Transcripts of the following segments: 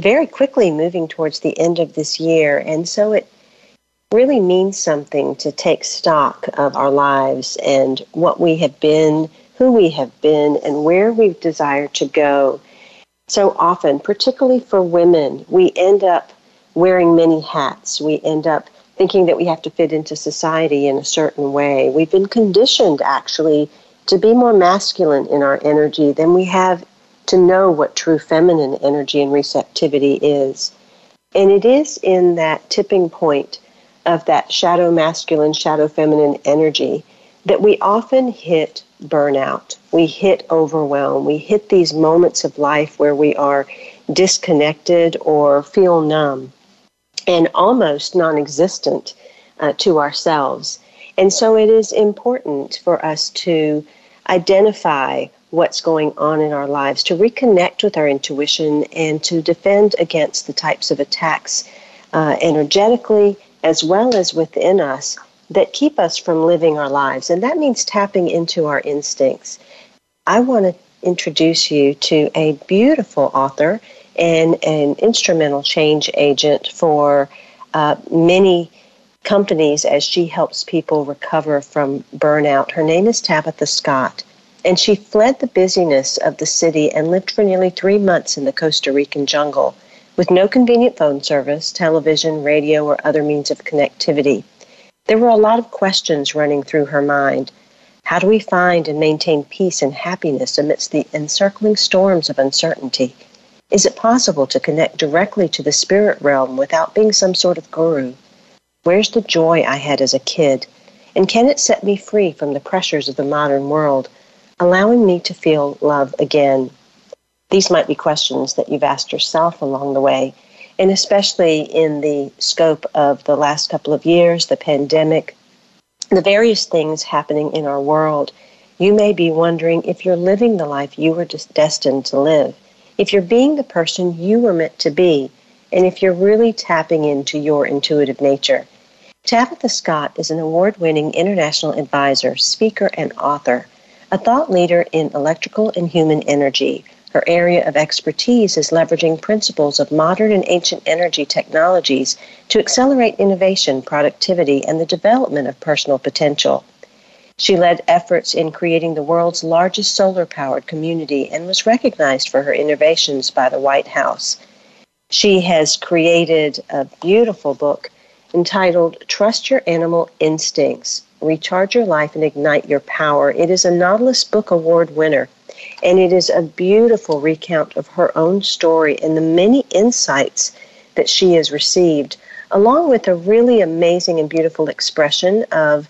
very quickly moving towards the end of this year. And so it really means something to take stock of our lives and what we have been, who we have been, and where we desire to go. So often, particularly for women, we end up wearing many hats. We end up thinking that we have to fit into society in a certain way. We've been conditioned, actually, to be more masculine in our energy than we have to know what true feminine energy and receptivity is. And it is in that tipping point of that shadow masculine, shadow feminine energy that we often hit burnout. We hit overwhelm. We hit these moments of life where we are disconnected or feel numb and almost non existent uh, to ourselves. And so it is important for us to identify what's going on in our lives, to reconnect with our intuition, and to defend against the types of attacks uh, energetically as well as within us that keep us from living our lives. And that means tapping into our instincts. I want to introduce you to a beautiful author and an instrumental change agent for uh, many companies as she helps people recover from burnout. Her name is Tabitha Scott. And she fled the busyness of the city and lived for nearly three months in the Costa Rican jungle with no convenient phone service, television, radio, or other means of connectivity. There were a lot of questions running through her mind. How do we find and maintain peace and happiness amidst the encircling storms of uncertainty? Is it possible to connect directly to the spirit realm without being some sort of guru? Where's the joy I had as a kid? And can it set me free from the pressures of the modern world? Allowing me to feel love again? These might be questions that you've asked yourself along the way, and especially in the scope of the last couple of years, the pandemic, the various things happening in our world. You may be wondering if you're living the life you were just destined to live, if you're being the person you were meant to be, and if you're really tapping into your intuitive nature. Tabitha Scott is an award winning international advisor, speaker, and author. A thought leader in electrical and human energy, her area of expertise is leveraging principles of modern and ancient energy technologies to accelerate innovation, productivity, and the development of personal potential. She led efforts in creating the world's largest solar powered community and was recognized for her innovations by the White House. She has created a beautiful book entitled Trust Your Animal Instincts Recharge Your Life and Ignite Your Power. It is a Nautilus Book Award winner, and it is a beautiful recount of her own story and the many insights that she has received, along with a really amazing and beautiful expression of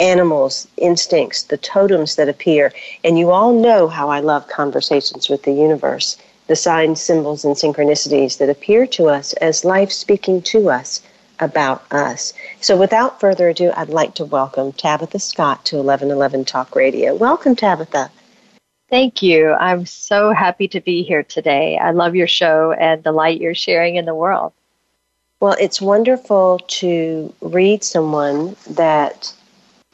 animals, instincts, the totems that appear. And you all know how I love conversations with the universe, the signs, symbols, and synchronicities that appear to us as life speaking to us about us. So, without further ado, I'd like to welcome Tabitha Scott to 1111 Talk Radio. Welcome, Tabitha. Thank you. I'm so happy to be here today. I love your show and the light you're sharing in the world. Well, it's wonderful to read someone that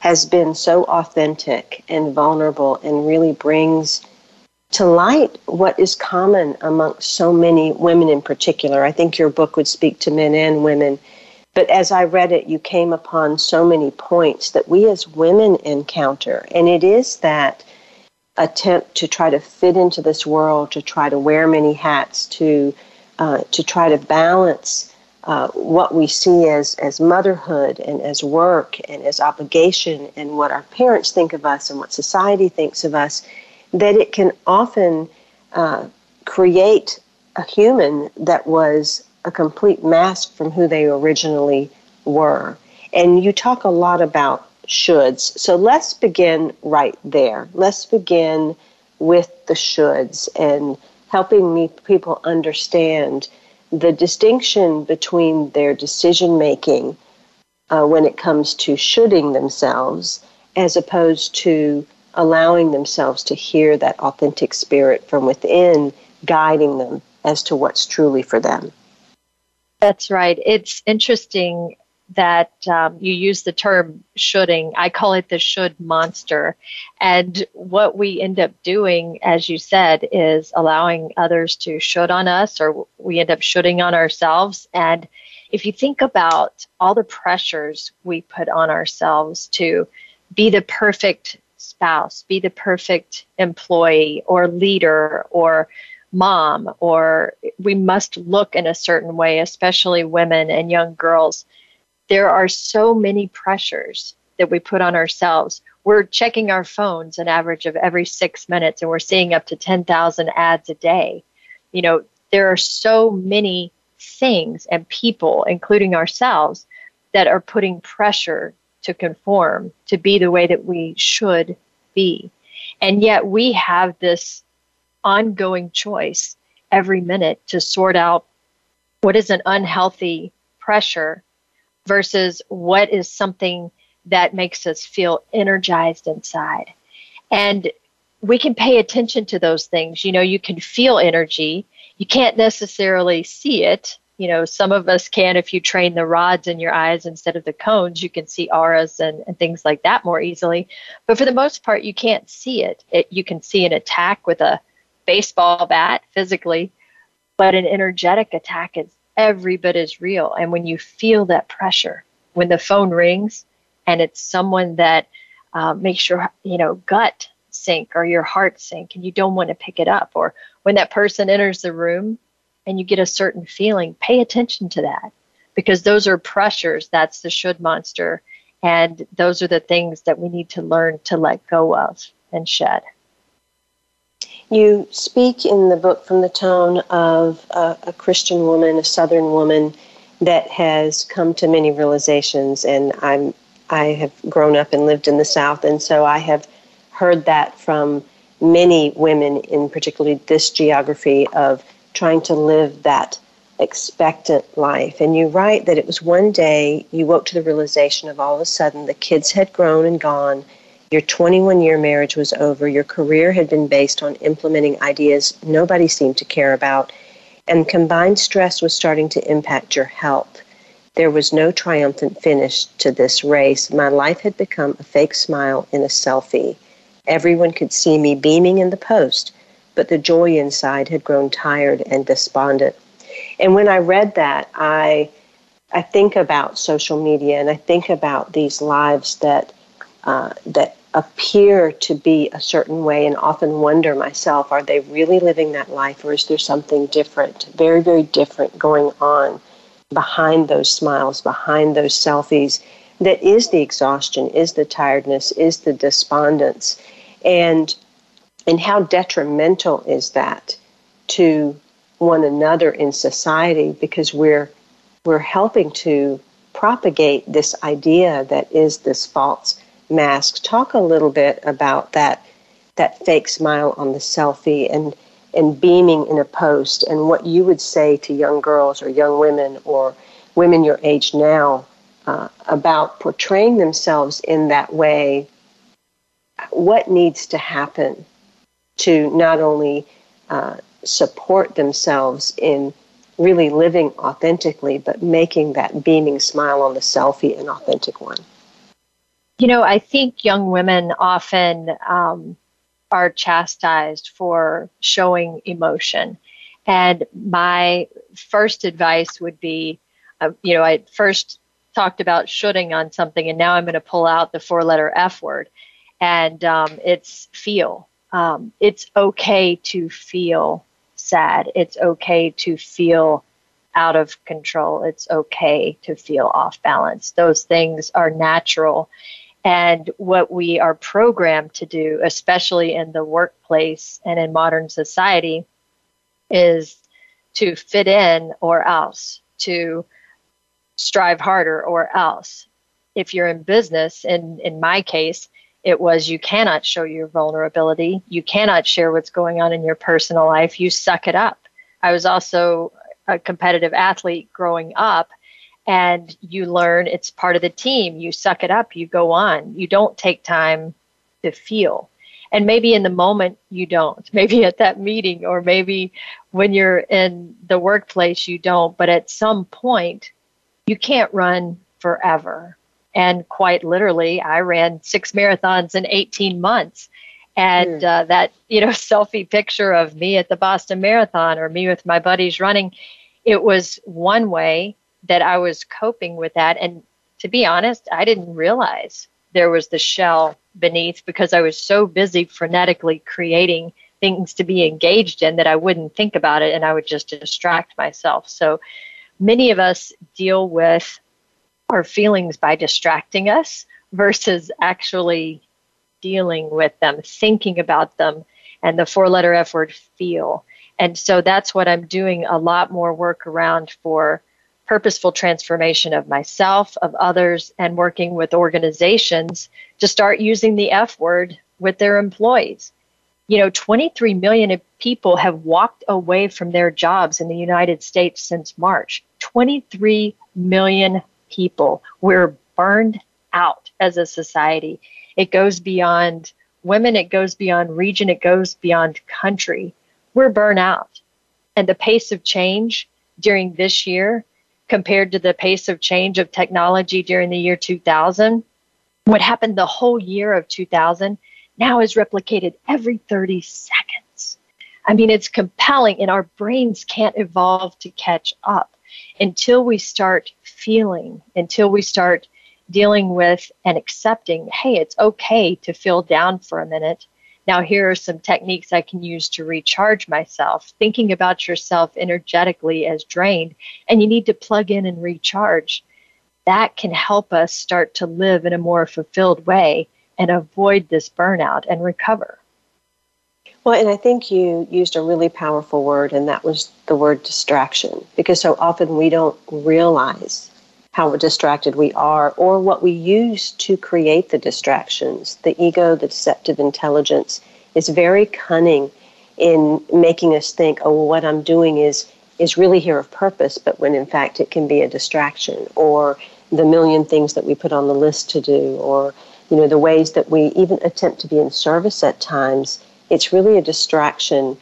has been so authentic and vulnerable and really brings to light what is common amongst so many women in particular. I think your book would speak to men and women but as I read it, you came upon so many points that we as women encounter. And it is that attempt to try to fit into this world, to try to wear many hats, to, uh, to try to balance uh, what we see as, as motherhood and as work and as obligation and what our parents think of us and what society thinks of us, that it can often uh, create a human that was a complete mask from who they originally were. And you talk a lot about shoulds. So let's begin right there. Let's begin with the shoulds and helping me people understand the distinction between their decision making uh, when it comes to shoulding themselves as opposed to allowing themselves to hear that authentic spirit from within guiding them as to what's truly for them. That's right. It's interesting that um, you use the term shoulding. I call it the should monster. And what we end up doing, as you said, is allowing others to should on us, or we end up shoulding on ourselves. And if you think about all the pressures we put on ourselves to be the perfect spouse, be the perfect employee or leader or mom, or we must look in a certain way, especially women and young girls there are so many pressures that we put on ourselves. We're checking our phones an average of every six minutes and we're seeing up to 10,000 ads a day. You know, there are so many things and people, including ourselves, that are putting pressure to conform, to be the way that we should be. And yet we have this ongoing choice every minute to sort out what is an unhealthy pressure versus what is something that makes us feel energized inside. And we can pay attention to those things. You know, you can feel energy. You can't necessarily see it. You know, some of us can if you train the rods in your eyes instead of the cones, you can see auras and, and things like that more easily. But for the most part, you can't see it. it. You can see an attack with a baseball bat physically, but an energetic attack is every bit as real. And when you feel that pressure, when the phone rings and it's someone that uh, makes your you know gut sink or your heart sink and you don't want to pick it up, or when that person enters the room and you get a certain feeling, pay attention to that because those are pressures. That's the should monster. And those are the things that we need to learn to let go of and shed. You speak in the book from the tone of a, a, Christian woman, a Southern woman that has come to many realizations, and I'm I have grown up and lived in the South, and so I have heard that from many women in particularly this geography of trying to live that expectant life. And you write that it was one day you woke to the realization of all of a sudden the kids had grown and gone your 21 year marriage was over. Your career had been based on implementing ideas nobody seemed to care about. And combined stress was starting to impact your health. There was no triumphant finish to this race. My life had become a fake smile in a selfie. Everyone could see me beaming in the post, but the joy inside had grown tired and despondent. And when I read that, I I think about social media and I think about these lives that uh, that appear to be a certain way and often wonder myself are they really living that life or is there something different very very different going on behind those smiles behind those selfies that is the exhaustion is the tiredness is the despondence? And and how detrimental is that to one another in society because we're we're helping to propagate this idea that is this false mask. Talk a little bit about that that fake smile on the selfie and and beaming in a post and what you would say to young girls or young women or women your age now uh, about portraying themselves in that way. What needs to happen to not only uh, support themselves in really living authentically, but making that beaming smile on the selfie an authentic one? You know, I think young women often um, are chastised for showing emotion. And my first advice would be, uh, you know, I first talked about shoulding on something, and now I'm going to pull out the four letter F word. And um, it's feel. Um, it's okay to feel sad. It's okay to feel out of control. It's okay to feel off balance. Those things are natural. And what we are programmed to do, especially in the workplace and in modern society, is to fit in or else, to strive harder or else. If you're in business, and in my case, it was you cannot show your vulnerability, you cannot share what's going on in your personal life, you suck it up. I was also a competitive athlete growing up and you learn it's part of the team. You suck it up, you go on. You don't take time to feel. And maybe in the moment you don't. Maybe at that meeting or maybe when you're in the workplace you don't. But at some point, you can't run forever. And quite literally, I ran six marathons in 18 months. And mm. uh, that, you know, selfie picture of me at the Boston Marathon or me with my buddies running, it was one way that I was coping with that. And to be honest, I didn't realize there was the shell beneath because I was so busy frenetically creating things to be engaged in that I wouldn't think about it and I would just distract myself. So many of us deal with our feelings by distracting us versus actually dealing with them, thinking about them, and the four letter F word feel. And so that's what I'm doing a lot more work around for purposeful transformation of myself, of others, and working with organizations to start using the F word with their employees. You know, 23 million people have walked away from their jobs in the United States since March. 23 million people. We're burned out as a society. It goes beyond women, it goes beyond region, it goes beyond country. We're burnt out. And the pace of change during this year compared to the pace of change of technology during the year 2000. What happened the whole year of 2000 now is replicated every 30 seconds. I mean, it's compelling, and our brains can't evolve to catch up until we start feeling, until we start dealing with and accepting hey, it's okay to feel down for a minute now, here are some techniques I can use to recharge myself. Thinking about yourself energetically as drained, and you need to plug in and recharge. That can help us start to live in a more fulfilled way and avoid this burnout and recover. Well, and I think you used a really powerful word, and that was the word distraction, because so often we don't realize how distracted we are or what we use to create the distractions. The ego, the deceptive intelligence, is very cunning in making us think, oh, well, what I'm doing is is really here of purpose, but when in fact it can be a distraction or the million things that we put on the list to do or you know the ways that we even attempt to be in service at times it's really a distraction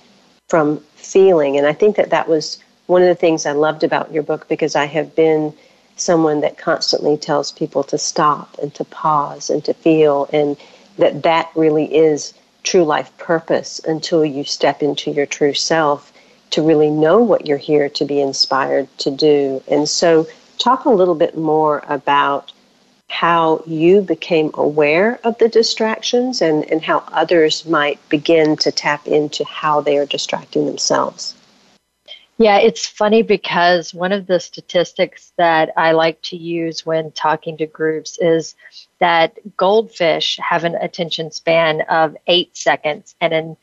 from feeling and i think that that was one of the things i loved about your book because i have been someone that constantly tells people to stop and to pause and to feel and that that really is true life purpose until you step into your true self to really know what you're here to be inspired to do. And so talk a little bit more about how you became aware of the distractions and, and how others might begin to tap into how they are distracting themselves. Yeah, it's funny because one of the statistics that I like to use when talking to groups is that goldfish have an attention span of eight seconds and an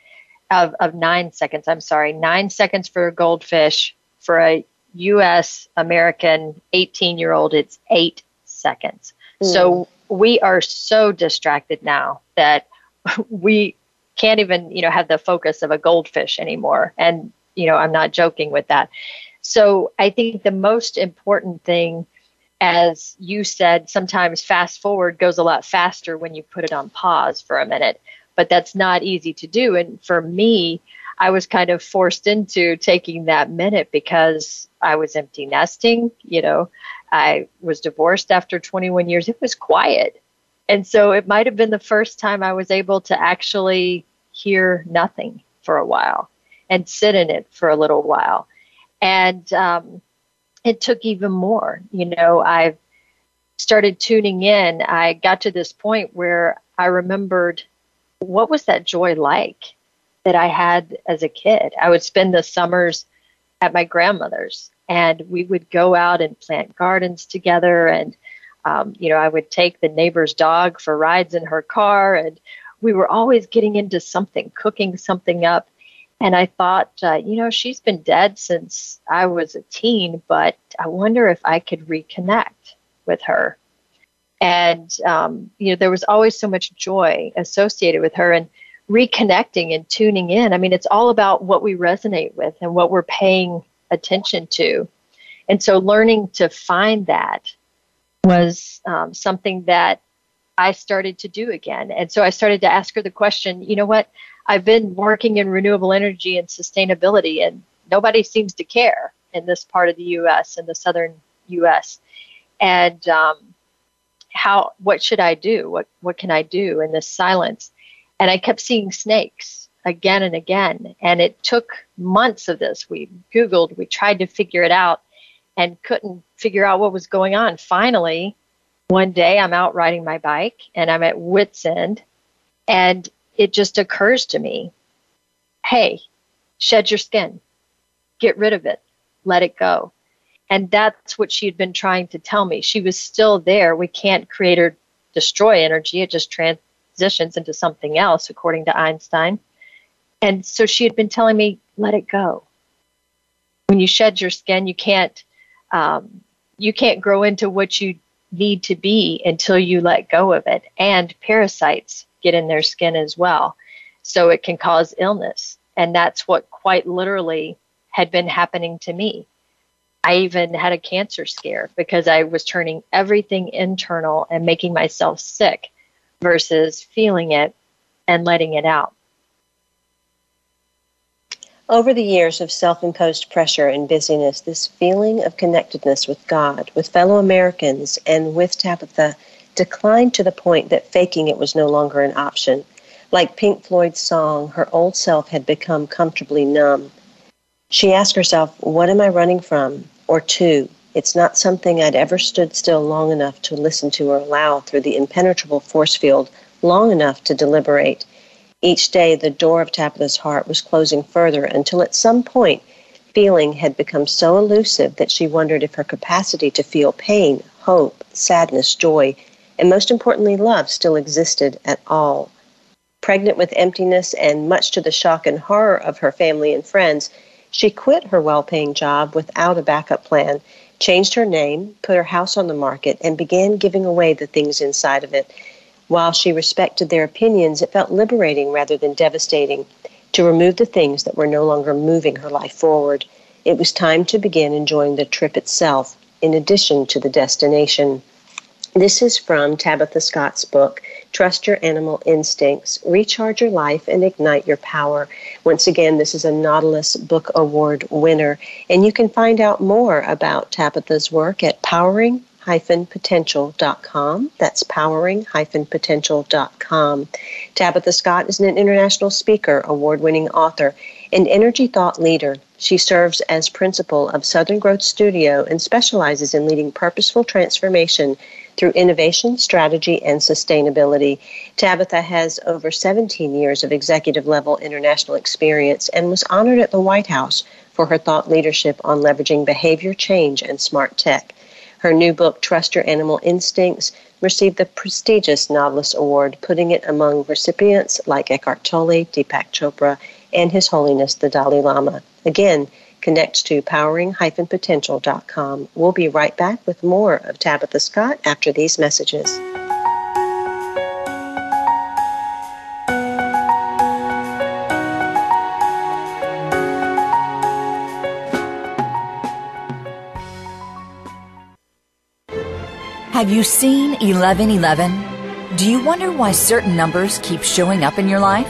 of, of nine seconds. I'm sorry, nine seconds for a goldfish. For a U.S. American 18 year old, it's eight seconds. Mm. So we are so distracted now that we can't even, you know, have the focus of a goldfish anymore. And you know, I'm not joking with that. So I think the most important thing, as you said, sometimes fast forward goes a lot faster when you put it on pause for a minute, but that's not easy to do. And for me, I was kind of forced into taking that minute because I was empty nesting. You know, I was divorced after 21 years. It was quiet. And so it might have been the first time I was able to actually hear nothing for a while and sit in it for a little while. And um, it took even more. You know, I started tuning in. I got to this point where I remembered what was that joy like that I had as a kid. I would spend the summers at my grandmother's and we would go out and plant gardens together and um, you know i would take the neighbor's dog for rides in her car and we were always getting into something cooking something up and I thought, uh, you know, she's been dead since I was a teen, but I wonder if I could reconnect with her. And, um, you know, there was always so much joy associated with her and reconnecting and tuning in. I mean, it's all about what we resonate with and what we're paying attention to. And so learning to find that was um, something that I started to do again. And so I started to ask her the question, you know what? I've been working in renewable energy and sustainability, and nobody seems to care in this part of the U.S. in the southern U.S. And um, how? What should I do? What What can I do in this silence? And I kept seeing snakes again and again, and it took months of this. We Googled, we tried to figure it out, and couldn't figure out what was going on. Finally, one day I'm out riding my bike, and I'm at wit's end, and it just occurs to me hey, shed your skin, get rid of it, let it go. And that's what she had been trying to tell me. She was still there. We can't create or destroy energy, it just transitions into something else, according to Einstein. And so she had been telling me, let it go. When you shed your skin, you can't. Um, you can't grow into what you need to be until you let go of it. And parasites get in their skin as well. So it can cause illness. And that's what quite literally had been happening to me. I even had a cancer scare because I was turning everything internal and making myself sick versus feeling it and letting it out. Over the years of self imposed pressure and busyness, this feeling of connectedness with God, with fellow Americans, and with Tabitha declined to the point that faking it was no longer an option. Like Pink Floyd's song, her old self had become comfortably numb. She asked herself, What am I running from or to? It's not something I'd ever stood still long enough to listen to or allow through the impenetrable force field long enough to deliberate. Each day, the door of Tabitha's heart was closing further until at some point, feeling had become so elusive that she wondered if her capacity to feel pain, hope, sadness, joy, and most importantly, love still existed at all. Pregnant with emptiness and much to the shock and horror of her family and friends, she quit her well paying job without a backup plan, changed her name, put her house on the market, and began giving away the things inside of it. While she respected their opinions, it felt liberating rather than devastating to remove the things that were no longer moving her life forward. It was time to begin enjoying the trip itself, in addition to the destination. This is from Tabitha Scott's book, Trust Your Animal Instincts, Recharge Your Life, and Ignite Your Power. Once again, this is a Nautilus Book Award winner, and you can find out more about Tabitha's work at powering potential.com. That's powering potential.com. Tabitha Scott is an international speaker, award winning author, and energy thought leader. She serves as principal of Southern Growth Studio and specializes in leading purposeful transformation through innovation, strategy, and sustainability. Tabitha has over 17 years of executive level international experience and was honored at the White House for her thought leadership on leveraging behavior change and smart tech. Her new book, Trust Your Animal Instincts, received the prestigious Nautilus Award, putting it among recipients like Eckhart Tolle, Deepak Chopra, and His Holiness the Dalai Lama. Again, connect to powering-potential.com. We'll be right back with more of Tabitha Scott after these messages. Have you seen 1111? Do you wonder why certain numbers keep showing up in your life?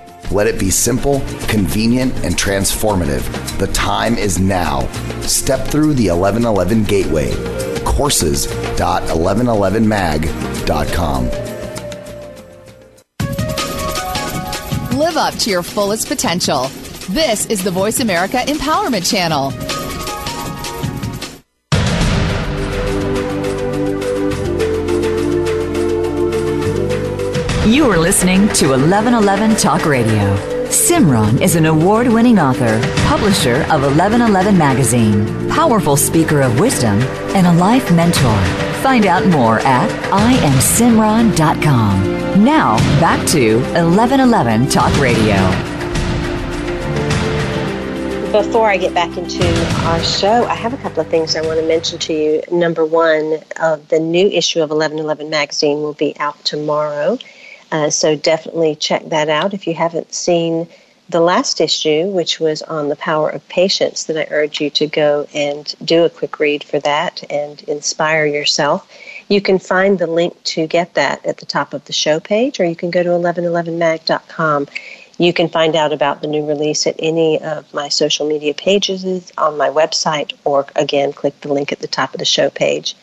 Let it be simple, convenient, and transformative. The time is now. Step through the 1111 gateway. Courses.1111mag.com. Live up to your fullest potential. This is the Voice America Empowerment Channel. You are listening to 1111 Talk Radio. Simran is an award winning author, publisher of 1111 Magazine, powerful speaker of wisdom, and a life mentor. Find out more at IamSimran.com. Now, back to 1111 Talk Radio. Before I get back into our show, I have a couple of things I want to mention to you. Number one, uh, the new issue of 1111 Magazine will be out tomorrow. Uh, so definitely check that out. If you haven't seen the last issue, which was on the power of patience, then I urge you to go and do a quick read for that and inspire yourself. You can find the link to get that at the top of the show page, or you can go to 1111mag.com. You can find out about the new release at any of my social media pages on my website, or again, click the link at the top of the show page.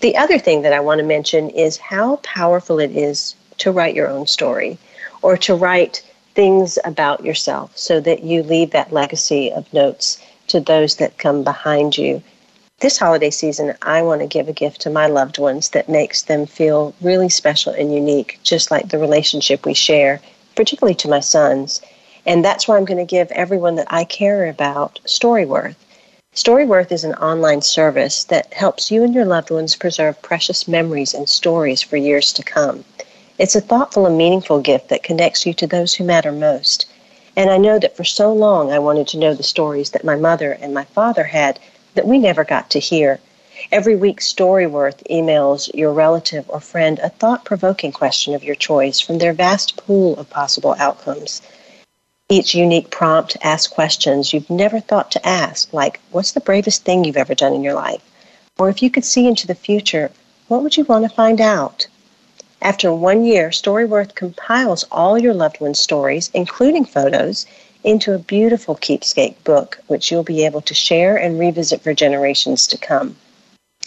The other thing that I want to mention is how powerful it is to write your own story or to write things about yourself so that you leave that legacy of notes to those that come behind you. This holiday season, I want to give a gift to my loved ones that makes them feel really special and unique, just like the relationship we share, particularly to my sons. And that's why I'm going to give everyone that I care about Storyworth. Storyworth is an online service that helps you and your loved ones preserve precious memories and stories for years to come. It's a thoughtful and meaningful gift that connects you to those who matter most. And I know that for so long I wanted to know the stories that my mother and my father had that we never got to hear. Every week, Storyworth emails your relative or friend a thought provoking question of your choice from their vast pool of possible outcomes. Each unique prompt asks questions you've never thought to ask, like, What's the bravest thing you've ever done in your life? Or if you could see into the future, what would you want to find out? After one year, Storyworth compiles all your loved ones' stories, including photos, into a beautiful keepsake book, which you'll be able to share and revisit for generations to come.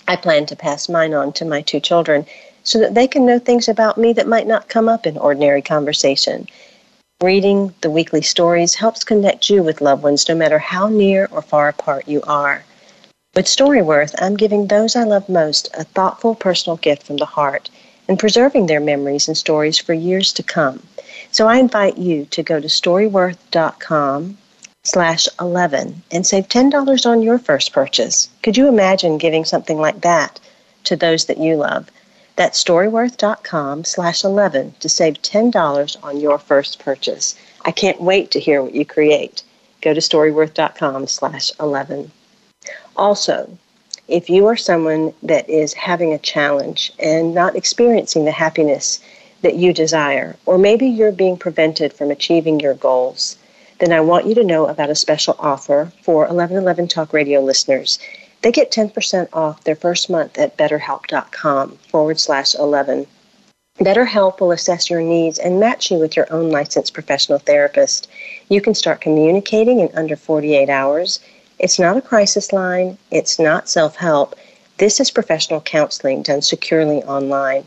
I plan to pass mine on to my two children so that they can know things about me that might not come up in ordinary conversation. Reading the weekly stories helps connect you with loved ones no matter how near or far apart you are. With Storyworth, I'm giving those I love most a thoughtful personal gift from the heart and preserving their memories and stories for years to come. So I invite you to go to storyworth.com slash 11 and save $10 on your first purchase. Could you imagine giving something like that to those that you love? That's storyworth.com slash 11 to save $10 on your first purchase. I can't wait to hear what you create. Go to storyworth.com slash 11. Also, if you are someone that is having a challenge and not experiencing the happiness that you desire, or maybe you're being prevented from achieving your goals, then I want you to know about a special offer for 1111 Talk Radio listeners. They get 10% off their first month at betterhelp.com forward slash 11. BetterHelp will assess your needs and match you with your own licensed professional therapist. You can start communicating in under 48 hours it's not a crisis line, it's not self help. This is professional counseling done securely online.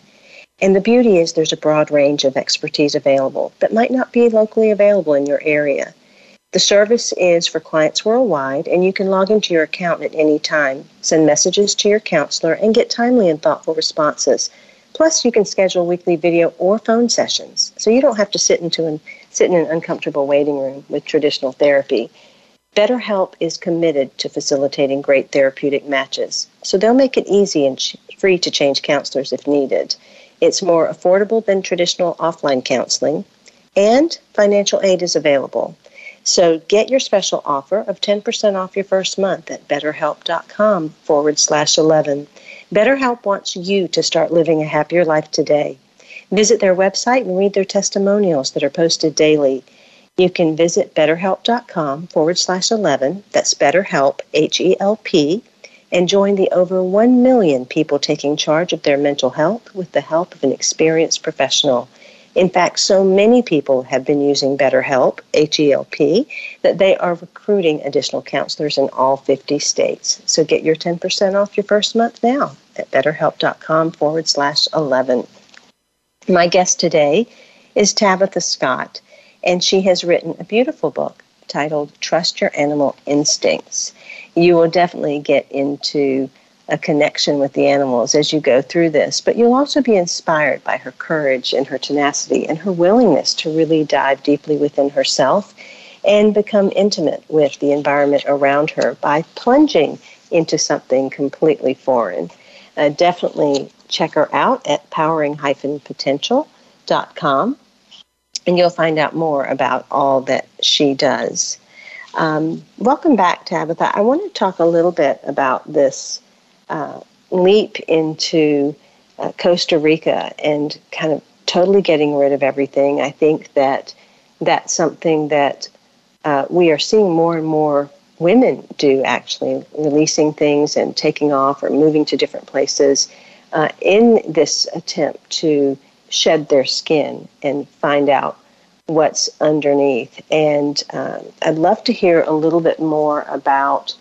And the beauty is there's a broad range of expertise available that might not be locally available in your area. The service is for clients worldwide, and you can log into your account at any time, send messages to your counselor, and get timely and thoughtful responses. Plus, you can schedule weekly video or phone sessions, so you don't have to sit into an, sit in an uncomfortable waiting room with traditional therapy. BetterHelp is committed to facilitating great therapeutic matches, so they'll make it easy and free to change counselors if needed. It's more affordable than traditional offline counseling, and financial aid is available. So get your special offer of 10% off your first month at betterhelp.com forward slash 11. BetterHelp wants you to start living a happier life today. Visit their website and read their testimonials that are posted daily. You can visit betterhelp.com forward slash 11, that's BetterHelp, H E L P, and join the over 1 million people taking charge of their mental health with the help of an experienced professional. In fact, so many people have been using BetterHelp, H E L P, that they are recruiting additional counselors in all 50 states. So get your 10% off your first month now at betterhelp.com forward slash 11. My guest today is Tabitha Scott, and she has written a beautiful book titled Trust Your Animal Instincts. You will definitely get into a connection with the animals as you go through this, but you'll also be inspired by her courage and her tenacity and her willingness to really dive deeply within herself and become intimate with the environment around her by plunging into something completely foreign. Uh, definitely check her out at powering-potential.com and you'll find out more about all that she does. Um, welcome back, Tabitha. I want to talk a little bit about this uh, leap into uh, Costa Rica and kind of totally getting rid of everything. I think that that's something that uh, we are seeing more and more women do actually, releasing things and taking off or moving to different places uh, in this attempt to shed their skin and find out what's underneath. And um, I'd love to hear a little bit more about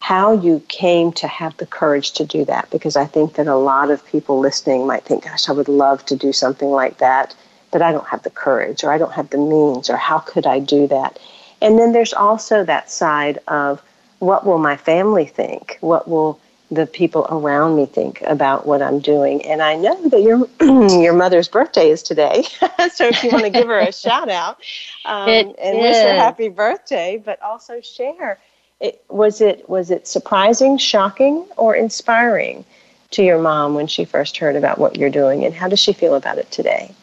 how you came to have the courage to do that because I think that a lot of people listening might think, gosh, I would love to do something like that, but I don't have the courage or I don't have the means or how could I do that? And then there's also that side of what will my family think? What will the people around me think about what I'm doing? And I know that your your mother's birthday is today, so if you want to give her a shout out um, and is. wish her happy birthday, but also share. It, was it was it surprising, shocking, or inspiring to your mom when she first heard about what you're doing, and how does she feel about it today?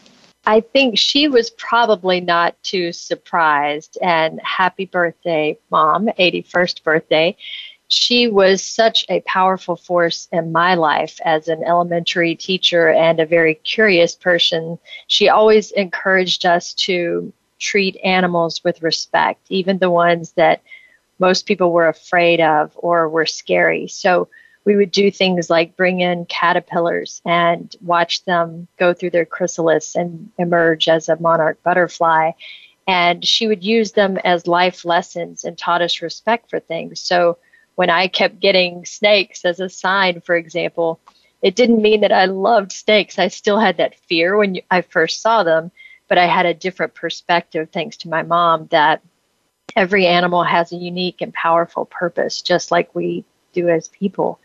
I think she was probably not too surprised. And happy birthday, mom, 81st birthday. She was such a powerful force in my life as an elementary teacher and a very curious person. She always encouraged us to treat animals with respect, even the ones that most people were afraid of or were scary. So we would do things like bring in caterpillars and watch them go through their chrysalis and emerge as a monarch butterfly. And she would use them as life lessons and taught us respect for things. So when I kept getting snakes as a sign, for example, it didn't mean that I loved snakes. I still had that fear when I first saw them, but I had a different perspective thanks to my mom that every animal has a unique and powerful purpose, just like we do as people.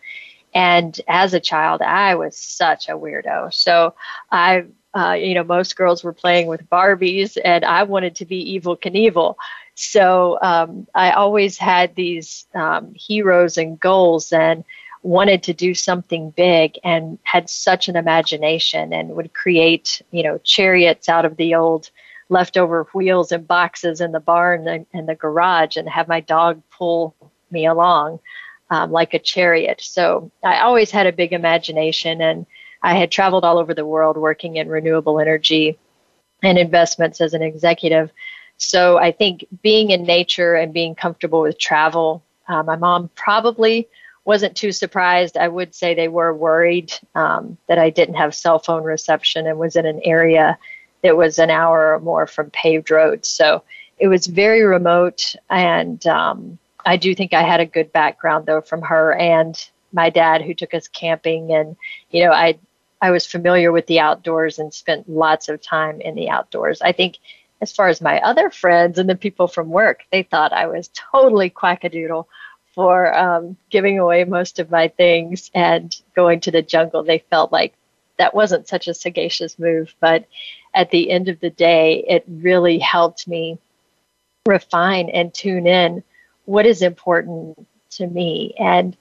And as a child, I was such a weirdo. So I, uh, you know, most girls were playing with Barbies, and I wanted to be Evel Knievel. So um, I always had these um, heroes and goals, and wanted to do something big and had such an imagination and would create you know chariots out of the old leftover wheels and boxes in the barn and, and the garage and have my dog pull me along um, like a chariot. So I always had a big imagination, and I had traveled all over the world working in renewable energy and investments as an executive. So I think being in nature and being comfortable with travel, uh, my mom probably wasn't too surprised. I would say they were worried um, that I didn't have cell phone reception and was in an area that was an hour or more from paved roads. So it was very remote and um, I do think I had a good background though from her and my dad who took us camping and you know I I was familiar with the outdoors and spent lots of time in the outdoors. I think as far as my other friends and the people from work, they thought I was totally quackadoodle for um, giving away most of my things and going to the jungle. They felt like that wasn't such a sagacious move, but at the end of the day, it really helped me refine and tune in what is important to me. And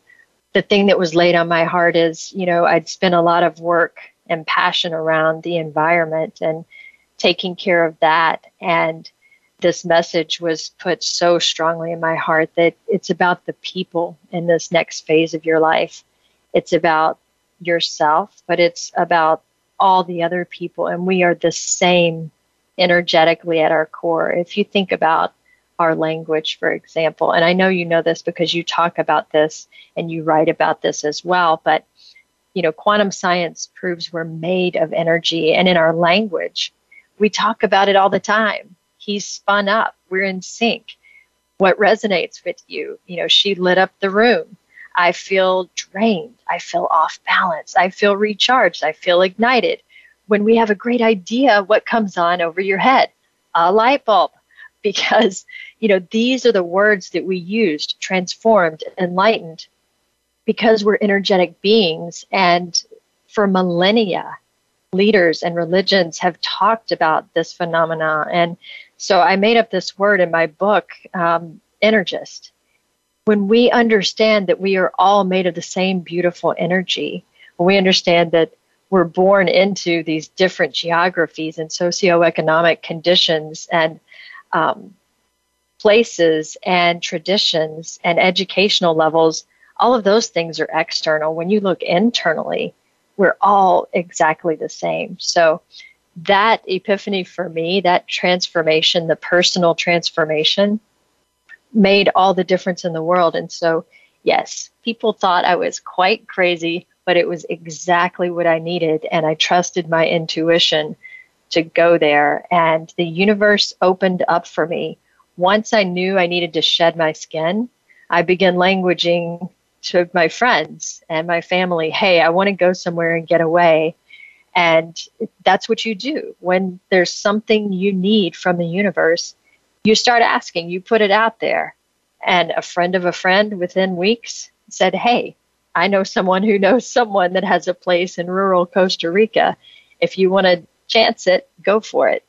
the thing that was laid on my heart is, you know, I'd spent a lot of work and passion around the environment and taking care of that. And this message was put so strongly in my heart that it's about the people in this next phase of your life. It's about yourself, but it's about all the other people. And we are the same energetically at our core. If you think about our language, for example, and I know you know this because you talk about this and you write about this as well, but you know, quantum science proves we're made of energy. And in our language, we talk about it all the time. He's spun up. We're in sync. What resonates with you? You know, she lit up the room. I feel drained. I feel off balance. I feel recharged. I feel ignited. When we have a great idea, what comes on over your head? A light bulb. Because, you know, these are the words that we used transformed, enlightened, because we're energetic beings. And for millennia, leaders and religions have talked about this phenomena. And so I made up this word in my book, um, energist. When we understand that we are all made of the same beautiful energy, when we understand that we're born into these different geographies and socioeconomic conditions and um, places and traditions and educational levels, all of those things are external. When you look internally, we're all exactly the same. So that epiphany for me, that transformation, the personal transformation, made all the difference in the world. And so, yes, people thought I was quite crazy, but it was exactly what I needed. And I trusted my intuition to go there. And the universe opened up for me. Once I knew I needed to shed my skin, I began languaging to my friends and my family, hey, I want to go somewhere and get away. And that's what you do. When there's something you need from the universe, you start asking, you put it out there. And a friend of a friend within weeks said, hey, I know someone who knows someone that has a place in rural Costa Rica. If you want to chance it, go for it.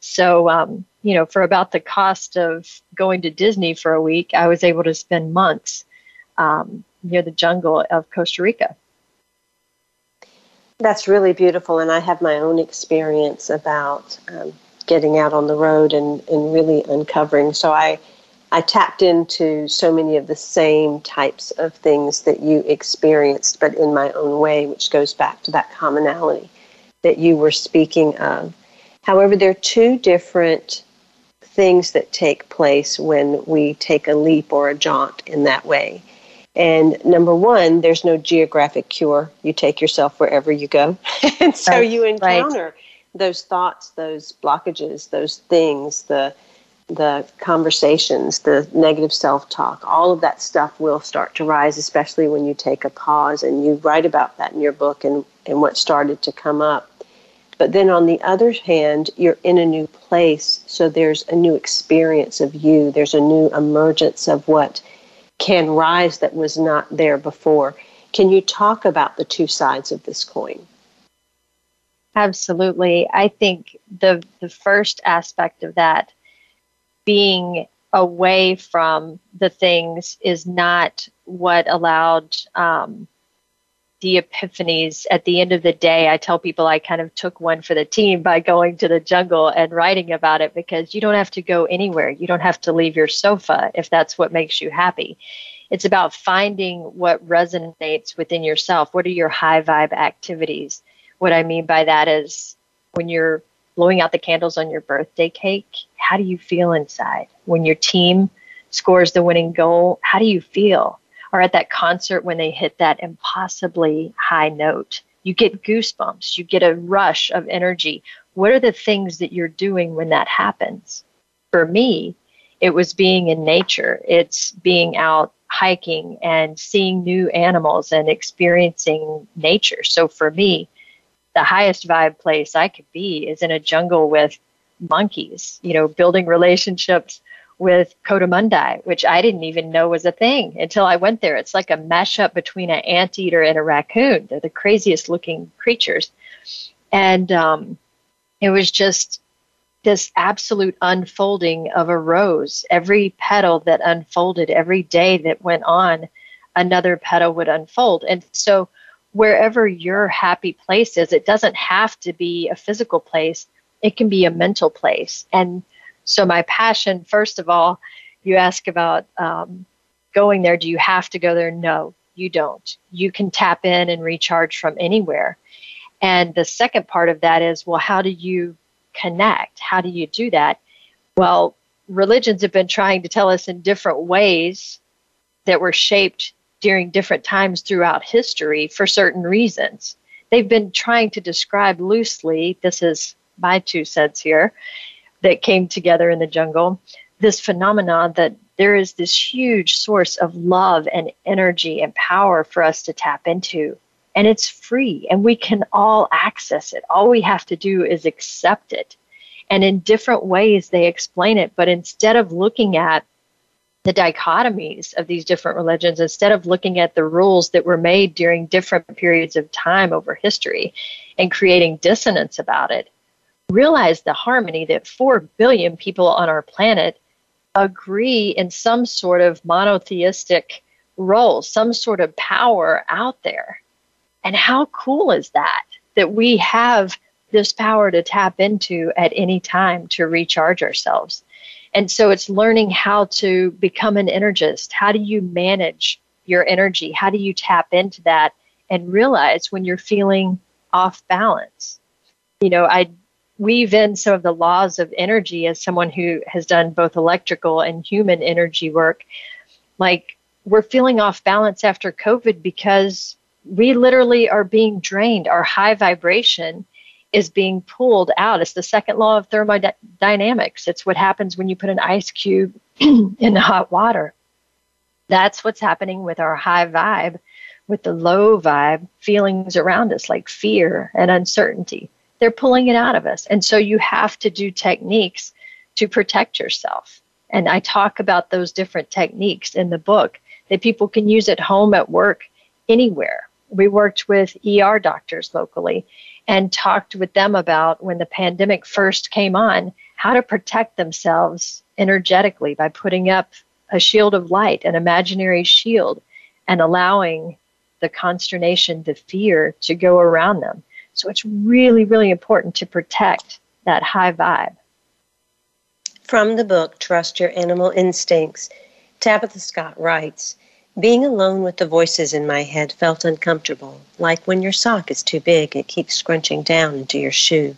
So, um, you know, for about the cost of going to Disney for a week, I was able to spend months um, near the jungle of Costa Rica. That's really beautiful, and I have my own experience about um, getting out on the road and, and really uncovering. So I I tapped into so many of the same types of things that you experienced, but in my own way, which goes back to that commonality that you were speaking of. However, there are two different things that take place when we take a leap or a jaunt in that way. And number one, there's no geographic cure. You take yourself wherever you go. and so right, you encounter right. those thoughts, those blockages, those things, the the conversations, the negative self talk, all of that stuff will start to rise, especially when you take a pause and you write about that in your book and, and what started to come up. But then on the other hand, you're in a new place, so there's a new experience of you, there's a new emergence of what can rise that was not there before. Can you talk about the two sides of this coin? Absolutely. I think the the first aspect of that being away from the things is not what allowed um, the epiphanies at the end of the day, I tell people I kind of took one for the team by going to the jungle and writing about it because you don't have to go anywhere. You don't have to leave your sofa if that's what makes you happy. It's about finding what resonates within yourself. What are your high vibe activities? What I mean by that is when you're blowing out the candles on your birthday cake, how do you feel inside? When your team scores the winning goal, how do you feel? or at that concert when they hit that impossibly high note. You get goosebumps, you get a rush of energy. What are the things that you're doing when that happens? For me, it was being in nature, it's being out hiking and seeing new animals and experiencing nature. So for me, the highest vibe place I could be is in a jungle with monkeys, you know, building relationships with coatimundi, which I didn't even know was a thing until I went there. It's like a mashup between an anteater and a raccoon. They're the craziest looking creatures. And um, it was just this absolute unfolding of a rose. Every petal that unfolded, every day that went on, another petal would unfold. And so wherever your happy place is. It doesn't have to be a physical place, it can be a mental place. And so, my passion, first of all, you ask about um, going there. Do you have to go there? No, you don't. You can tap in and recharge from anywhere. And the second part of that is well, how do you connect? How do you do that? Well, religions have been trying to tell us in different ways that were shaped during different times throughout history for certain reasons. They've been trying to describe loosely, this is my two cents here, that came together in the jungle, this phenomenon that there is this huge source of love and energy and power for us to tap into. And it's free and we can all access it. All we have to do is accept it. And in different ways, they explain it. But instead of looking at the dichotomies of these different religions, instead of looking at the rules that were made during different periods of time over history and creating dissonance about it, realize the harmony that 4 billion people on our planet agree in some sort of monotheistic role, some sort of power out there. And how cool is that? That we have this power to tap into at any time to recharge ourselves. And so it's learning how to become an energist. How do you manage your energy? How do you tap into that and realize when you're feeling off balance? You know, I weave in some of the laws of energy as someone who has done both electrical and human energy work. Like we're feeling off balance after COVID because we literally are being drained. Our high vibration is being pulled out. It's the second law of thermodynamics. It's what happens when you put an ice cube in hot water. That's what's happening with our high vibe, with the low vibe feelings around us, like fear and uncertainty they're pulling it out of us. And so you have to do techniques to protect yourself. And I talk about those different techniques in the book that people can use at home, at work, anywhere. We worked with ER doctors locally and talked with them about when the pandemic first came on, how to protect themselves energetically by putting up a shield of light, an imaginary shield, and allowing the consternation, the fear to go around them. So it's really, really important to protect that high vibe. From the book, Trust Your Animal Instincts, Tabitha Scott writes Being alone with the voices in my head felt uncomfortable, like when your sock is too big, it keeps scrunching down into your shoe.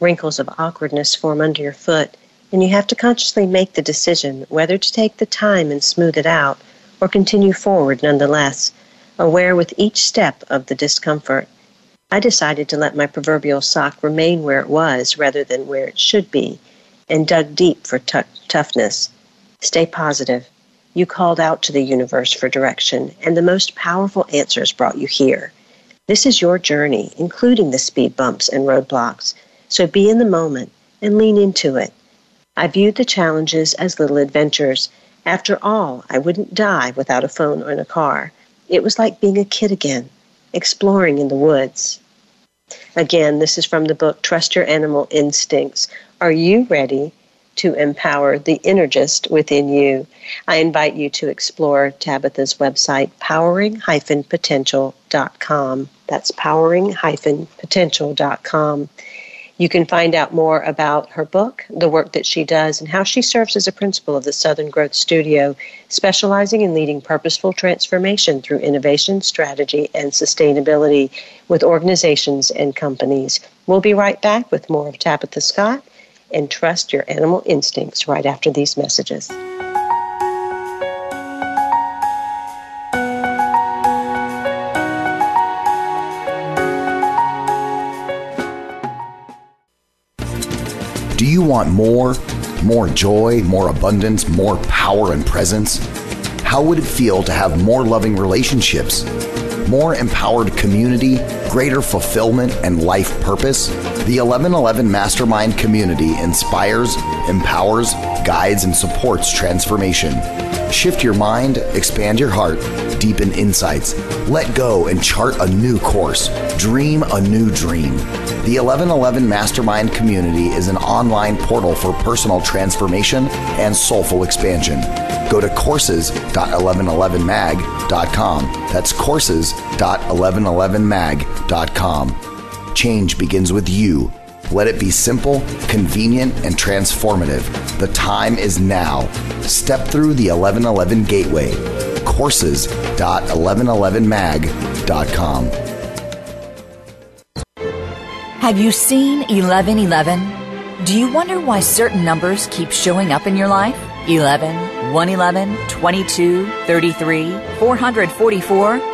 Wrinkles of awkwardness form under your foot, and you have to consciously make the decision whether to take the time and smooth it out or continue forward nonetheless, aware with each step of the discomfort. I decided to let my proverbial sock remain where it was rather than where it should be, and dug deep for t- toughness. Stay positive. You called out to the universe for direction, and the most powerful answers brought you here. This is your journey, including the speed bumps and roadblocks, so be in the moment and lean into it. I viewed the challenges as little adventures. After all, I wouldn't die without a phone or a car. It was like being a kid again, exploring in the woods. Again, this is from the book Trust Your Animal Instincts. Are you ready to empower the energist within you? I invite you to explore Tabitha's website, powering-potential.com. That's powering-potential.com. You can find out more about her book, the work that she does, and how she serves as a principal of the Southern Growth Studio, specializing in leading purposeful transformation through innovation, strategy, and sustainability with organizations and companies. We'll be right back with more of Tabitha Scott and trust your animal instincts right after these messages. Do you want more? More joy, more abundance, more power and presence? How would it feel to have more loving relationships? More empowered community, greater fulfillment, and life purpose? The 1111 Mastermind community inspires, empowers, guides, and supports transformation. Shift your mind, expand your heart, deepen insights, let go and chart a new course, dream a new dream. The 1111 Mastermind community is an online portal for personal transformation and soulful expansion go to courses.1111mag.com. That's courses.1111mag.com. Change begins with you. Let it be simple, convenient, and transformative. The time is now. Step through the 1111 gateway. Courses.1111mag.com. Have you seen 1111? Do you wonder why certain numbers keep showing up in your life? 11, 111, 22, 33, 444?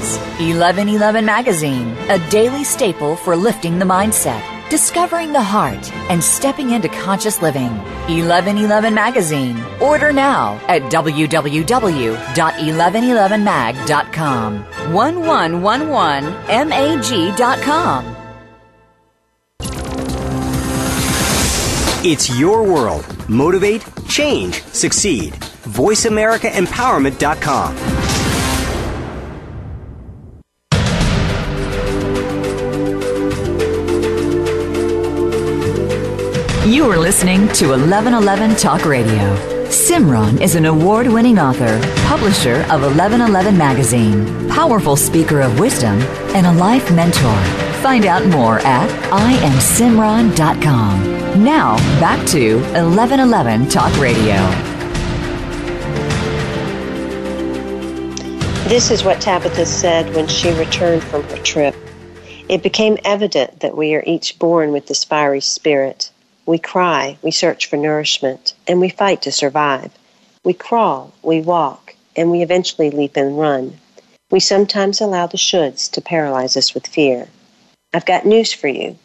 1111 Magazine, a daily staple for lifting the mindset, discovering the heart, and stepping into conscious living. 1111 Magazine. Order now at www.1111mag.com. 1111mag.com. It's your world. Motivate, change, succeed. VoiceAmericaEmpowerment.com. You are listening to 1111 Talk Radio. Simran is an award winning author, publisher of 1111 Magazine, powerful speaker of wisdom, and a life mentor. Find out more at IamSimran.com. Now, back to 1111 Talk Radio. This is what Tabitha said when she returned from her trip. It became evident that we are each born with this fiery spirit. We cry, we search for nourishment, and we fight to survive. We crawl, we walk, and we eventually leap and run. We sometimes allow the shoulds to paralyze us with fear. I've got news for you.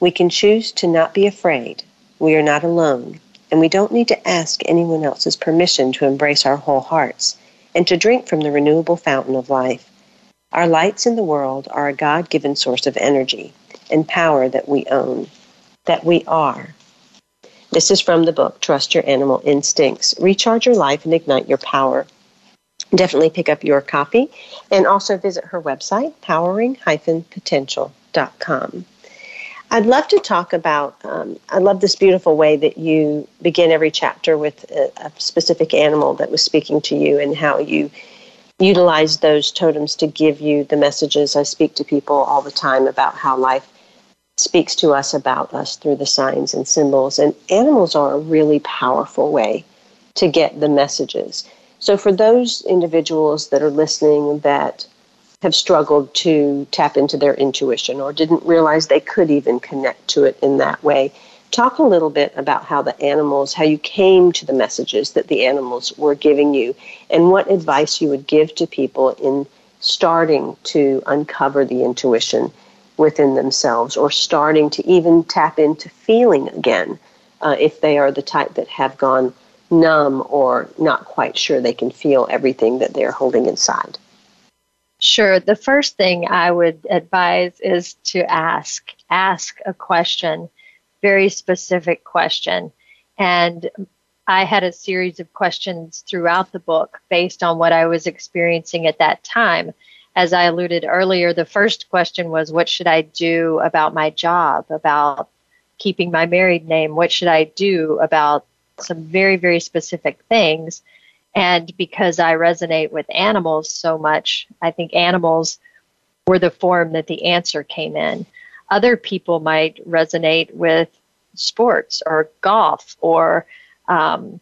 We can choose to not be afraid. We are not alone, and we don't need to ask anyone else's permission to embrace our whole hearts and to drink from the renewable fountain of life. Our lights in the world are a God given source of energy and power that we own, that we are. This is from the book Trust Your Animal Instincts. Recharge your life and ignite your power. Definitely pick up your copy and also visit her website, powering-potential.com. I'd love to talk about, um, I love this beautiful way that you begin every chapter with a, a, specific animal that was speaking to you and how you utilize those totems to give you the messages. I speak to people all the time about how life speaks to us about us through the signs and symbols. And animals are a really powerful way to get the messages. So for those individuals that are listening that have struggled to tap into their intuition or didn't realize they could even connect to it in that way. Talk a little bit about how the animals, how you came to the messages that the animals were giving you, and what advice you would give to people in starting to uncover the intuition within themselves or starting to even tap into feeling again uh, if they are the type that have gone numb or not quite sure they can feel everything that they're holding inside. Sure. The first thing I would advise is to ask. Ask a question, very specific question. And I had a series of questions throughout the book based on what I was experiencing at that time. As I alluded earlier, the first question was what should I do about my job, about keeping my married name? What should I do about some very, very specific things? And because I resonate with animals so much, I think animals were the form that the answer came in. Other people might resonate with sports or golf or um,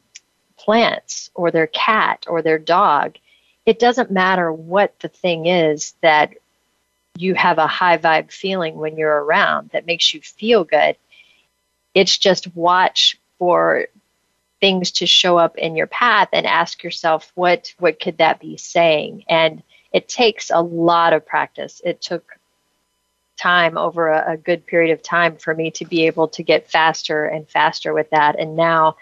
plants or their cat or their dog. It doesn't matter what the thing is that you have a high vibe feeling when you're around that makes you feel good. It's just watch for things to show up in your path and ask yourself what what could that be saying? And it takes a lot of practice. It took time over a, a, good period of time for me to be able to get faster and faster with that. And now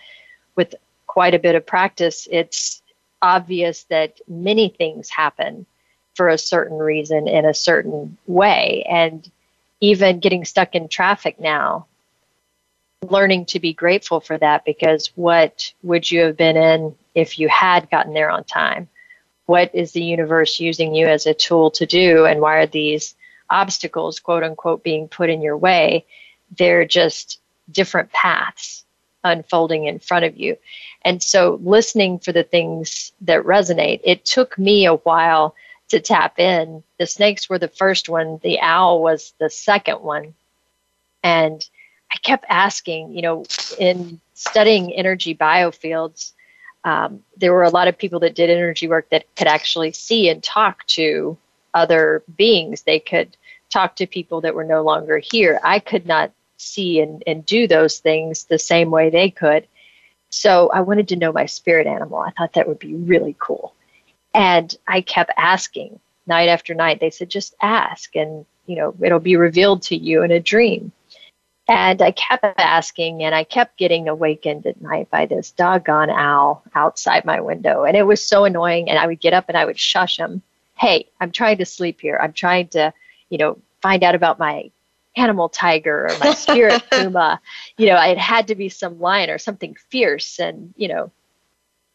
with quite a bit of practice it's obvious that many things happen for a certain reason in a certain way. And even getting stuck in traffic now, learning to be grateful for that because what would you have been in if you had gotten there on time? What is the universe using you as a tool to do? And why are these obstacles, quote unquote, being put in your way? They're just different paths unfolding in front of you. And so listening for the things that resonate, it took me a while to tap in. The snakes were the first one, the owl was the second one. And I kept asking, you know, in studying energy biofields, um, there were a lot of people that did energy work that could actually see and talk to other beings. They could talk to people that were no longer here. I could not see and, and do those things the same way they could. So I wanted to know my spirit animal. I thought that would be really cool. And I kept asking night after night. They said, just ask and, you know, it'll be revealed to you in a dream. And I kept asking and I kept getting awakened at night by this doggone owl outside my window. And it was so annoying. And I would get up and I would shush him. Hey, I'm trying to sleep here. I'm trying to, you know, find out about my animal tiger or my spirit puma. You know, it had to be some lion or something fierce. And, you know,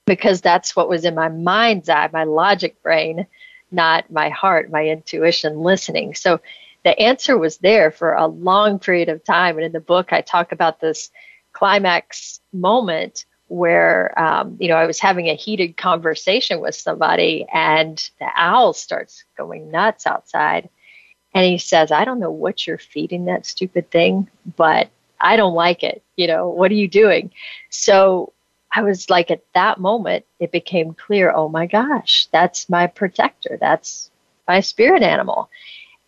because that's what was in my mind's eye, my logic brain, not my heart, my intuition listening. So the answer was there for a long period of time. And in the book, I talk about this climax moment where, um, you know, I was having a heated conversation with somebody and the owl starts going nuts outside. And he says, I don't know what you're feeding that stupid thing, but I don't like it. You know, what are you doing? So I was like, at that moment, it became clear oh my gosh, that's my protector. That's my spirit animal.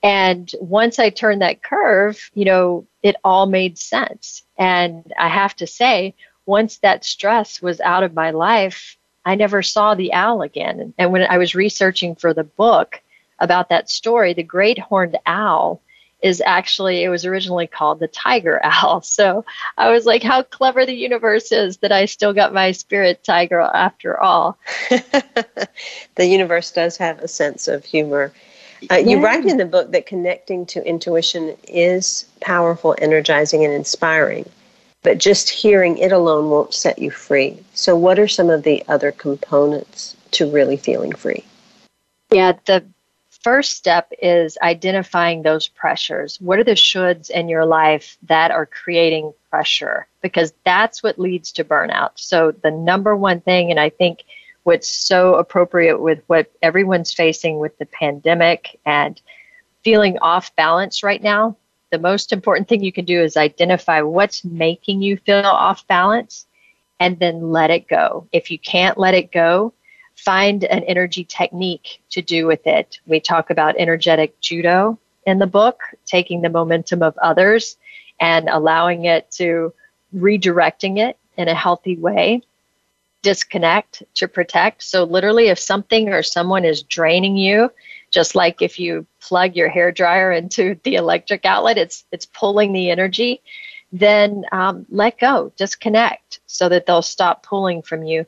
And once I turned that curve, you know, it all made sense. And I have to say, once that stress was out of my life, I never saw the owl again. And when I was researching for the book about that story, the great horned owl is actually, it was originally called the tiger owl. So I was like, how clever the universe is that I still got my spirit tiger after all. the universe does have a sense of humor. Uh, yeah. You write in the book that connecting to intuition is powerful, energizing, and inspiring, but just hearing it alone won't set you free. So, what are some of the other components to really feeling free? Yeah, the first step is identifying those pressures. What are the shoulds in your life that are creating pressure? Because that's what leads to burnout. So, the number one thing, and I think what's so appropriate with what everyone's facing with the pandemic and feeling off balance right now, the most important thing you can do is identify what's making you feel off balance and then let it go. If you can't let it go, find an energy technique to do with it. We talk about energetic judo in the book, taking the momentum of others and allowing it to redirecting it in a healthy way disconnect to protect. So, literally, if something or someone is draining you, just like if you plug your hair dryer into the electric outlet, it's it's pulling the energy. Then um, let go, disconnect, so that they'll stop pulling from you.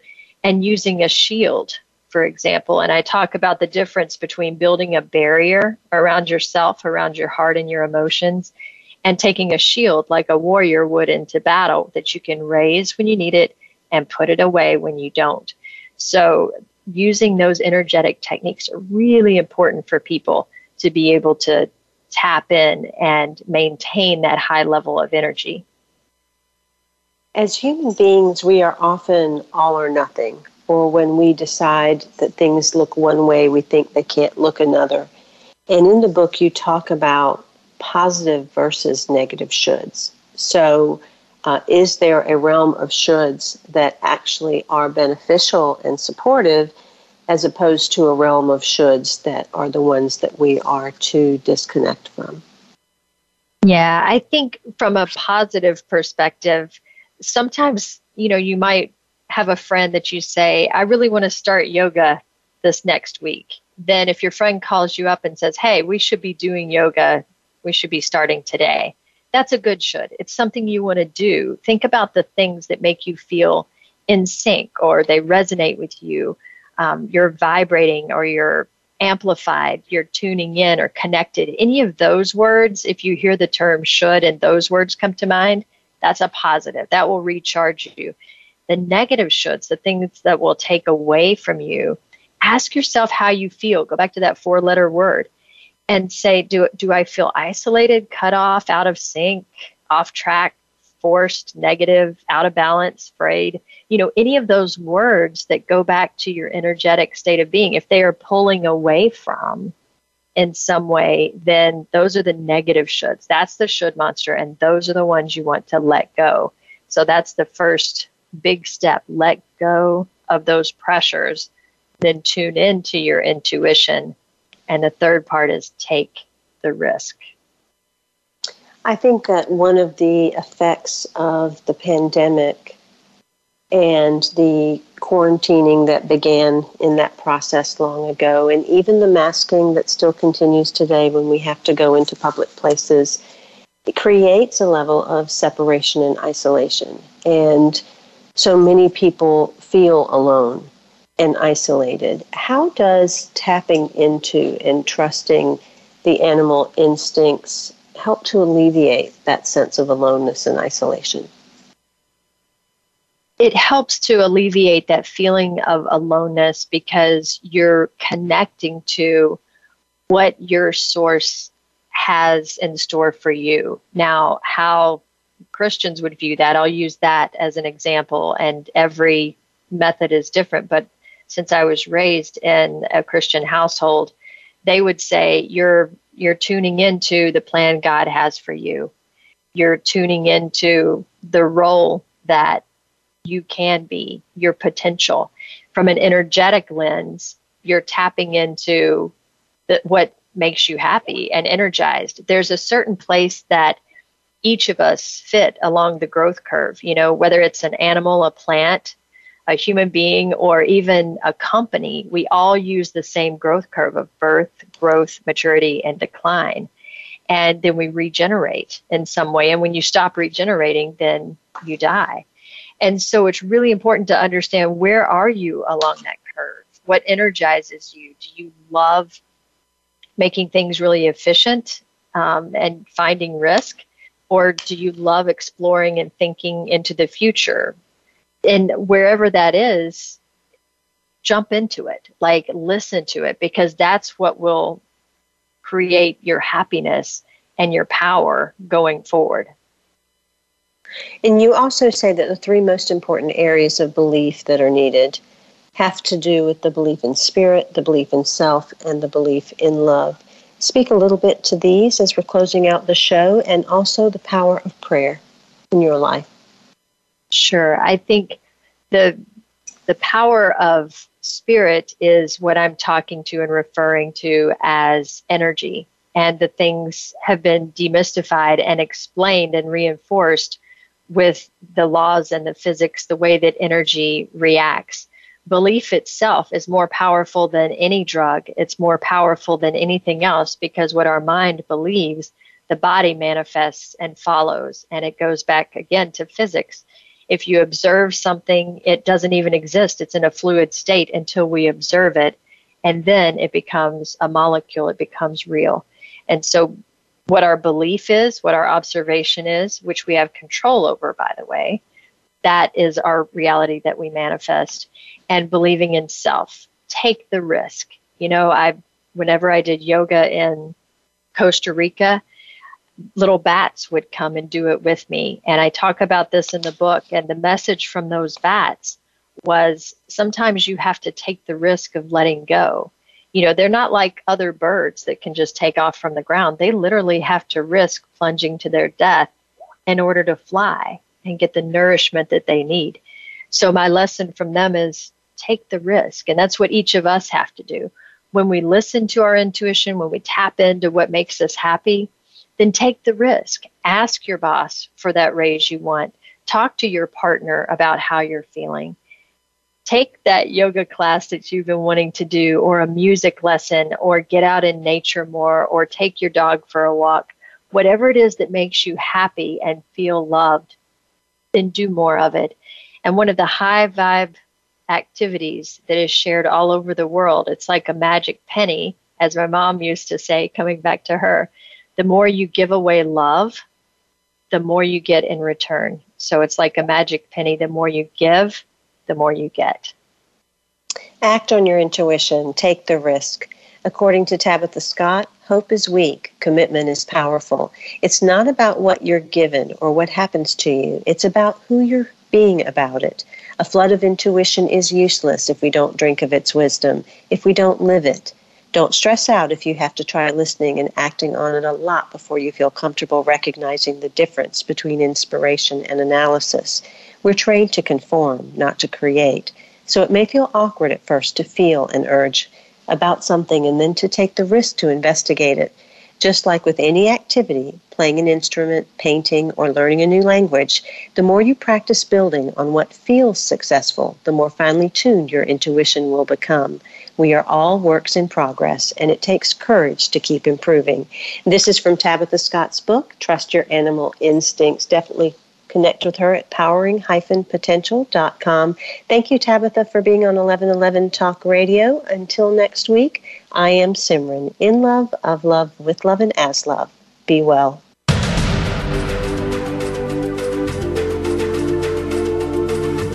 And using a shield, for example, and I talk about the difference between building a barrier around yourself, around your heart and your emotions, and taking a shield like a warrior would into battle that you can raise when you need it and put it away when you don't. So, using those energetic techniques are really important for people to be able to tap in and maintain that high level of energy. As human beings, we are often all or nothing, or when we decide that things look one way, we think they can't look another. And in the book, you talk about positive versus negative shoulds. So, uh, is there a realm of shoulds that actually are beneficial and supportive as opposed to a realm of shoulds that are the ones that we are to disconnect from? Yeah, I think from a positive perspective, sometimes, you know, you might have a friend that you say, I really want to start yoga this next week. Then if your friend calls you up and says, Hey, we should be doing yoga, we should be starting today that's a good should. It's something you want to do. Think about the things that make you feel in sync or they resonate with you. um, you're vibrating or you're amplified, you're tuning in or connected. Any of those words, if you hear the term should and those words come to mind, that's a positive. That will recharge you. The negative shoulds, the things that will take away from you, ask yourself how you feel. Go back to that four letter word and say, do, do I feel isolated, cut off, out of sync, off track, forced, negative, out of balance, afraid? You know, any of those words that go back to your energetic state of being, if they are pulling away from in some way, then those are the negative shoulds. That's the should monster, and those are the ones you want to let go. So that's the first big step. Let go of those pressures, then tune into your intuition and the third part is take the risk. I think that one of the effects of the pandemic and the quarantining that began in that process long ago, and even the masking that still continues today when we have to go into public places, it creates a level of separation and isolation. And so many people feel alone and isolated. How does tapping into and trusting the animal instincts help to alleviate that sense of aloneness and isolation? It helps to alleviate that feeling of aloneness because you're connecting to what your source has in store for you. Now, how Christians would view that, I'll use that as an example, and every method is different, but since I was raised in a Christian household, they would say you're you're tuning into the plan God has for you. You're tuning into the role that you can be, your potential. From an energetic lens, you're tapping into the, what makes you happy and energized. There's a certain place that each of us fit along the growth curve, you know, whether it's an animal, a plant, a human being or even a company, we all use the same growth curve of birth, growth, maturity, and decline. And then we regenerate in some way. And when you stop regenerating, then you die. And so it's really important to understand where are you along that curve? What energizes you? Do you love making things really efficient um, and finding risk? Or do you love exploring and thinking into the future, and wherever that is, jump into it. Like listen to it because that's what will create your happiness and your power going forward. And you also say that the three most important areas of belief that are needed have to do with the belief in spirit, the belief in self, and the belief in love. Speak a little bit to these as we're closing out the show and also the power of prayer in your life. Sure. I think the the power of spirit is what I'm talking to and referring to as energy. And the things have been demystified and explained and reinforced with the laws and the physics, the way that energy reacts. Belief itself is more powerful than any drug. It's more powerful than anything else because what our mind believes, the body manifests and follows. And it goes back again to physics if you observe something, it doesn't even exist. It's in a fluid state until we observe it. And then it becomes a molecule, it becomes real. And so, what our belief is, what our observation is, which we have control over, by the way, that is our reality that we manifest. And believing in self. Take the risk. You know, I, whenever I did yoga in Costa Rica, little bats would come and do it with me. And I talk about this in the book. And the message from those bats was sometimes you have to take the risk of letting go. You know, they're not like other birds that can just take off from the ground. They literally have to risk plunging to their death in order to fly and get the nourishment that they need. So, my lesson from them is take the risk. And that's what each of us have to do. When we listen to our intuition, when we tap into what makes us happy, then take the risk. Ask your boss for that raise you want. Talk to your partner about how you're feeling. Take that yoga class that you've been wanting to do, or a music lesson, or get out in nature more, or take your dog for a walk. Whatever it is that makes you happy and feel loved, then do more of it. And one of the high vibe activities that is shared all over the world. It's like a magic penny, as my mom used to say, coming back to her. The more you give away love, the more you get in return. So it's like a magic penny. The more you give, the more you get. Act on your intuition, take the risk. According to Tabitha Scott, hope is weak, commitment is powerful. It's not about what you're given or what happens to you, it's about who you're being about it. A flood of intuition is useless if we don't drink of its wisdom, if we don't live it. Don't stress out if you have to try listening and acting on it a lot before you feel comfortable recognizing the difference between inspiration and analysis. We're trained to conform, not to create. So it may feel awkward at first to feel an urge about something and then to take the risk to investigate it. Just like with any activity, playing an instrument, painting, or learning a new language, the more you practice building on what feels successful, the more finely tuned your intuition will become. We are all works in progress, and it takes courage to keep improving. This is from Tabitha Scott's book, Trust Your Animal Instincts. Definitely Connect with her at powering-potential.com. Thank you, Tabitha, for being on 1111 Talk Radio. Until next week, I am Simran, in love, of love, with love, and as love. Be well.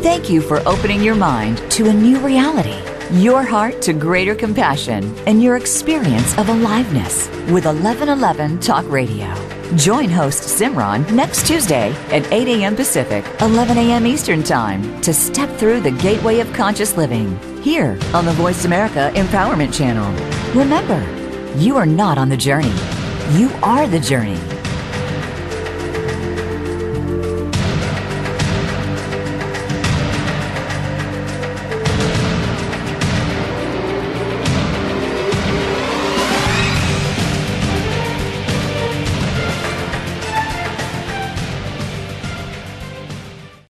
Thank you for opening your mind to a new reality, your heart to greater compassion, and your experience of aliveness with 1111 Talk Radio. Join host Simran next Tuesday at 8 a.m. Pacific, 11 a.m. Eastern Time to step through the gateway of conscious living here on the Voice America Empowerment Channel. Remember, you are not on the journey, you are the journey.